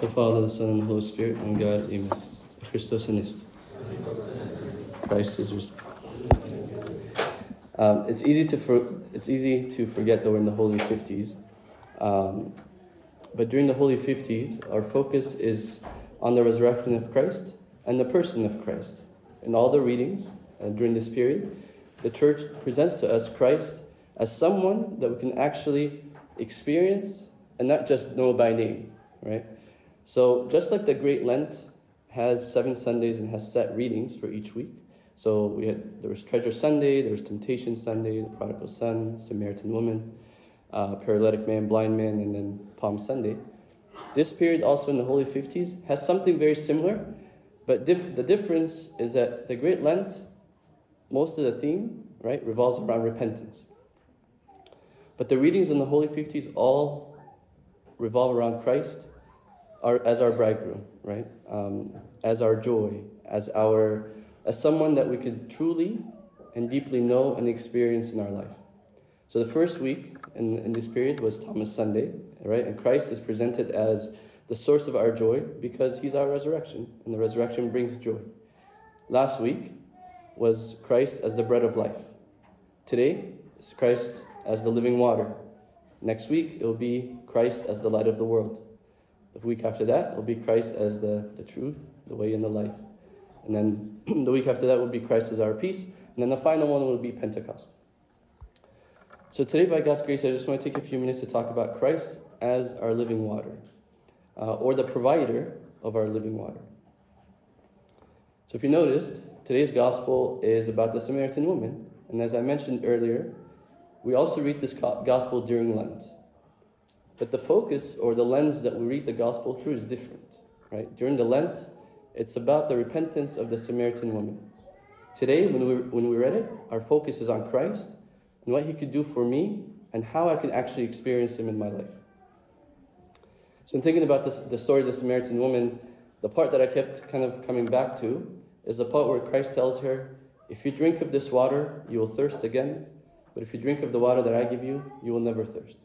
The Father, the Son, and the Holy Spirit, one God, Amen. Christos anist. Christ is risen. Um, it's easy to for, it's easy to forget that we're in the Holy Fifties, um, but during the Holy Fifties, our focus is on the resurrection of Christ and the person of Christ. In all the readings uh, during this period, the Church presents to us Christ as someone that we can actually experience and not just know by name, right? So just like the Great Lent has seven Sundays and has set readings for each week. So we had there was Treasure Sunday, there was Temptation Sunday, the Prodigal Son, Samaritan Woman, uh, Paralytic Man, Blind Man, and then Palm Sunday. This period also in the Holy Fifties has something very similar, but the difference is that the Great Lent, most of the theme right revolves around repentance. But the readings in the Holy Fifties all revolve around Christ our, as our bridegroom, right? Um, as our joy, as our as someone that we could truly and deeply know and experience in our life. So the first week in, in this period was Thomas Sunday, right? And Christ is presented as the source of our joy because he's our resurrection, and the resurrection brings joy. Last week was Christ as the bread of life. Today is Christ as the living water. Next week it will be Christ as the light of the world. The week after that will be Christ as the, the truth, the way, and the life. And then the week after that will be Christ as our peace. And then the final one will be Pentecost. So today, by God's grace, I just want to take a few minutes to talk about Christ as our living water, uh, or the provider of our living water. So if you noticed, today's gospel is about the Samaritan woman. And as I mentioned earlier, we also read this gospel during Lent. But the focus or the lens that we read the gospel through is different, right? During the Lent, it's about the repentance of the Samaritan woman. Today, when we, when we read it, our focus is on Christ and what he could do for me and how I can actually experience him in my life. So, in thinking about this, the story of the Samaritan woman, the part that I kept kind of coming back to is the part where Christ tells her, If you drink of this water, you will thirst again, but if you drink of the water that I give you, you will never thirst.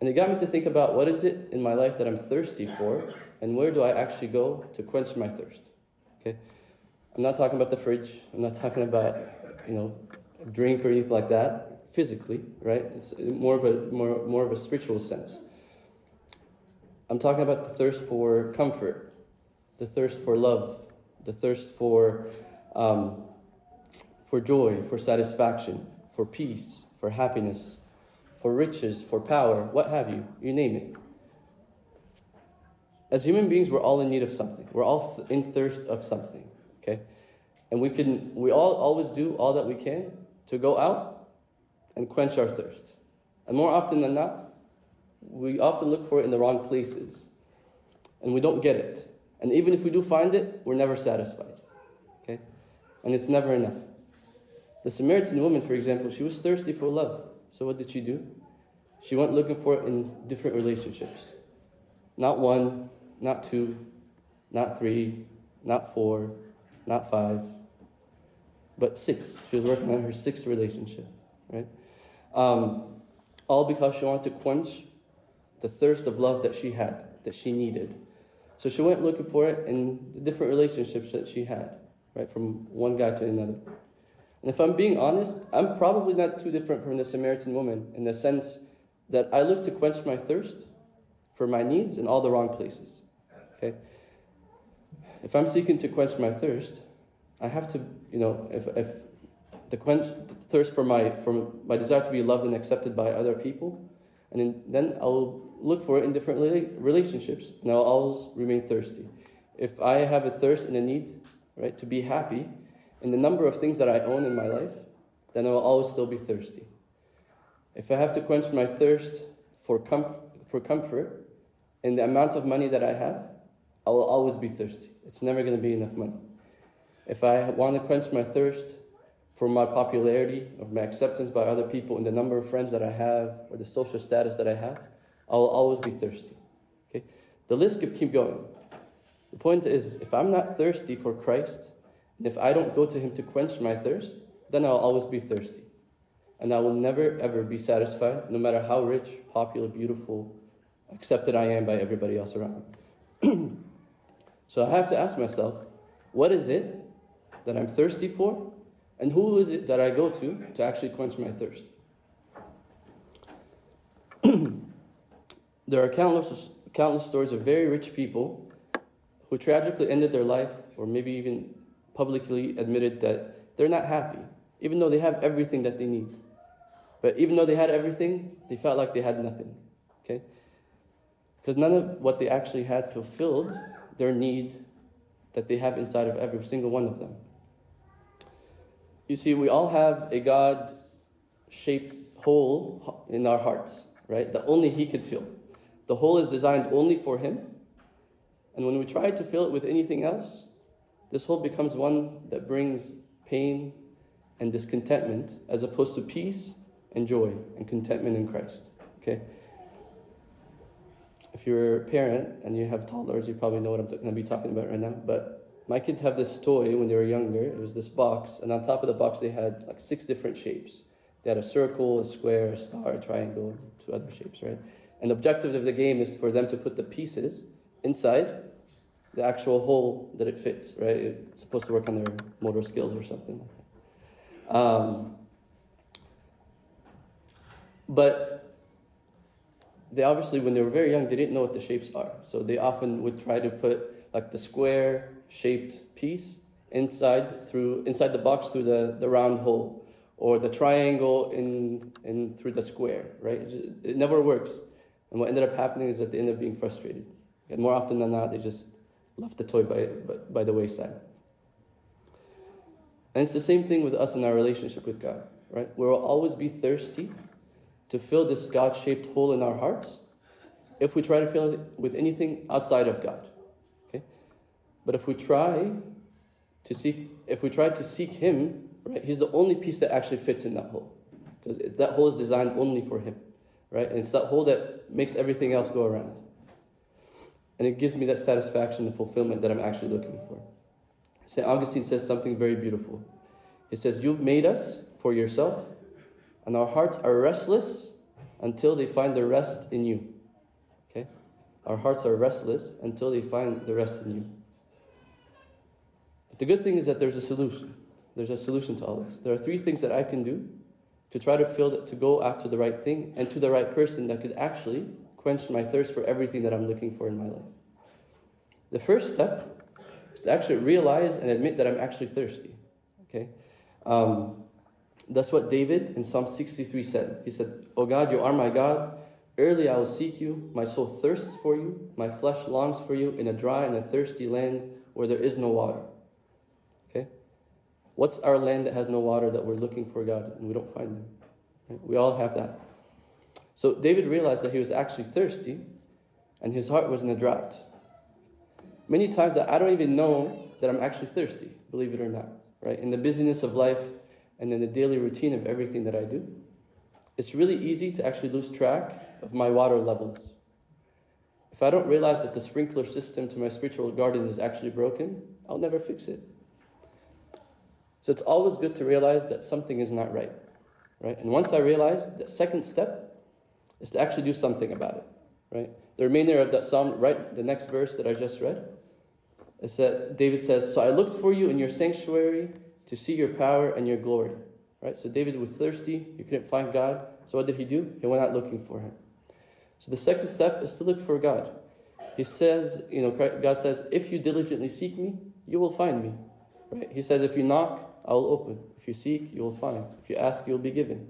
And it got me to think about what is it in my life that I'm thirsty for, and where do I actually go to quench my thirst? Okay? I'm not talking about the fridge. I'm not talking about, you know, drink or anything like that, physically, right? It's more of a more, more of a spiritual sense. I'm talking about the thirst for comfort, the thirst for love, the thirst for um, for joy, for satisfaction, for peace, for happiness, for riches, for power, what have you, you name it. As human beings, we're all in need of something. We're all th- in thirst of something, okay? And we can, we all always do all that we can to go out and quench our thirst. And more often than not, we often look for it in the wrong places. And we don't get it. And even if we do find it, we're never satisfied. Okay? And it's never enough. The Samaritan woman, for example, she was thirsty for love. So what did she do? She went looking for it in different relationships. Not one, not two, not three, not four, not five, but six. She was working on her sixth relationship, right? Um, all because she wanted to quench the thirst of love that she had, that she needed. So she went looking for it in the different relationships that she had, right, from one guy to another. And if I'm being honest, I'm probably not too different from the Samaritan woman in the sense that I look to quench my thirst for my needs in all the wrong places. Okay? If I'm seeking to quench my thirst, I have to, you know, if, if the quench the thirst for my for my desire to be loved and accepted by other people, and then I'll look for it in different relationships, and I'll always remain thirsty. If I have a thirst and a need, right, to be happy, in the number of things that I own in my life, then I will always still be thirsty. If I have to quench my thirst for, comf- for comfort in the amount of money that I have, I will always be thirsty. It's never going to be enough money. If I want to quench my thirst for my popularity or my acceptance by other people in the number of friends that I have or the social status that I have, I will always be thirsty. Okay? The list could keep going. The point is, if I'm not thirsty for Christ, and if I don't go to Him to quench my thirst, then I'll always be thirsty. And I will never, ever be satisfied, no matter how rich, popular, beautiful, accepted I am by everybody else around. so I have to ask myself, what is it that I'm thirsty for? And who is it that I go to to actually quench my thirst? there are countless, countless stories of very rich people who tragically ended their life, or maybe even publicly admitted that they're not happy, even though they have everything that they need. But even though they had everything, they felt like they had nothing. Okay? Because none of what they actually had fulfilled their need that they have inside of every single one of them. You see, we all have a God shaped hole in our hearts, right? That only He could fill. The hole is designed only for Him. And when we try to fill it with anything else, this hole becomes one that brings pain and discontentment as opposed to peace and joy and contentment in Christ. Okay? If you're a parent and you have toddlers, you probably know what I'm going to be talking about right now. But my kids have this toy when they were younger. It was this box, and on top of the box, they had like six different shapes. They had a circle, a square, a star, a triangle, two other shapes, right? And the objective of the game is for them to put the pieces inside the actual hole that it fits, right? It's supposed to work on their motor skills or something like that. Um, but they obviously, when they were very young, they didn't know what the shapes are. So they often would try to put like the square shaped piece inside through inside the box through the, the round hole or the triangle in, in through the square, right? It, never works. And what ended up happening is that they ended up being frustrated. And more often than not, they just left the toy by, by, the wayside. And it's the same thing with us in our relationship with God, right? We'll always be thirsty to fill this God shaped hole in our hearts if we try to fill it with anything outside of God. Okay? But if we try to seek, if we try to seek Him, right, He's the only piece that actually fits in that hole. Because that hole is designed only for Him, right? And it's that hole that makes everything else go around. And it gives me that satisfaction and fulfillment that I'm actually looking for. St. Augustine says something very beautiful. He says, You've made us for yourself and our hearts are restless until they find the rest in you. Okay? Our hearts are restless until they find the rest in you. But the good thing is that there's a solution. There's a solution to all this. There are three things that I can do to try to feel to go after the right thing and to the right person that could actually quench my thirst for everything that I'm looking for in my life. The first step is to actually realize and admit that I'm actually thirsty. Okay? Um, that's what David in Psalm 63 said. He said, O God, you are my God. Early I will seek you. My soul thirsts for you. My flesh longs for you in a dry and a thirsty land where there is no water. Okay? What's our land that has no water that we're looking for God and we don't find? Right? We all have that. So David realized that he was actually thirsty and his heart was in a drought. Many times I don't even know that I'm actually thirsty, believe it or not. Right? In the busyness of life, and in the daily routine of everything that I do, it's really easy to actually lose track of my water levels. If I don't realize that the sprinkler system to my spiritual garden is actually broken, I'll never fix it. So it's always good to realize that something is not right. Right? And once I realize, the second step is to actually do something about it. Right? The remainder of that psalm, right, the next verse that I just read, is that David says, So I looked for you in your sanctuary to see your power and your glory. Right? So David was thirsty, he couldn't find God. So what did he do? He went out looking for him. So the second step is to look for God. He says, you know, God says, if you diligently seek me, you will find me. Right? He says, if you knock, I will open. If you seek, you will find. If you ask, you will be given.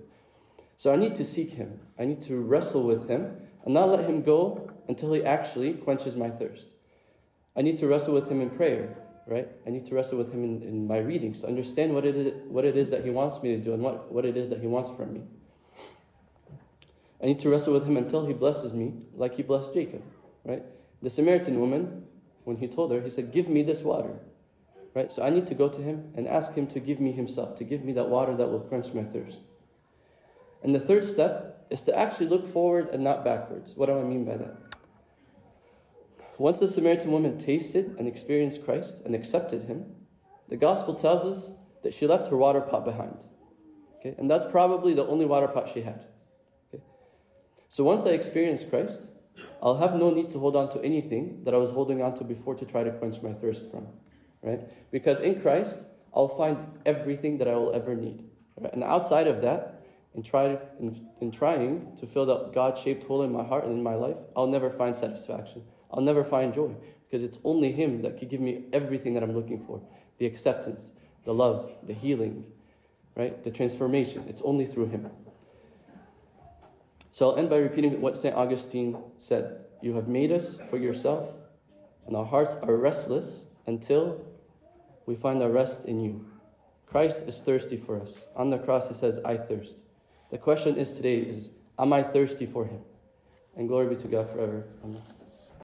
So I need to seek him. I need to wrestle with him and not let him go until he actually quenches my thirst. I need to wrestle with him in prayer right? I need to wrestle with Him in, in my readings to understand what it, is, what it is that He wants me to do and what, what it is that He wants from me. I need to wrestle with Him until He blesses me like He blessed Jacob, right? The Samaritan woman, when He told her, He said, Give me this water, right? So I need to go to Him and ask Him to give me Himself, to give me that water that will quench my thirst. And the third step is to actually look forward and not backwards. What do I mean by that? Once the Samaritan woman tasted and experienced Christ and accepted him, the gospel tells us that she left her water pot behind. Okay? And that's probably the only water pot she had. Okay? So once I experience Christ, I'll have no need to hold on to anything that I was holding on to before to try to quench my thirst from. Right? Because in Christ, I'll find everything that I will ever need. Right? And outside of that, in, try to, in, in trying to fill that God shaped hole in my heart and in my life, I'll never find satisfaction. I'll never find joy because it's only Him that can give me everything that I'm looking for the acceptance, the love, the healing, right? The transformation. It's only through Him. So I'll end by repeating what St. Augustine said You have made us for yourself, and our hearts are restless until we find our rest in you. Christ is thirsty for us. On the cross, He says, I thirst. The question is today is, Am I thirsty for Him? And glory be to God forever. Amen.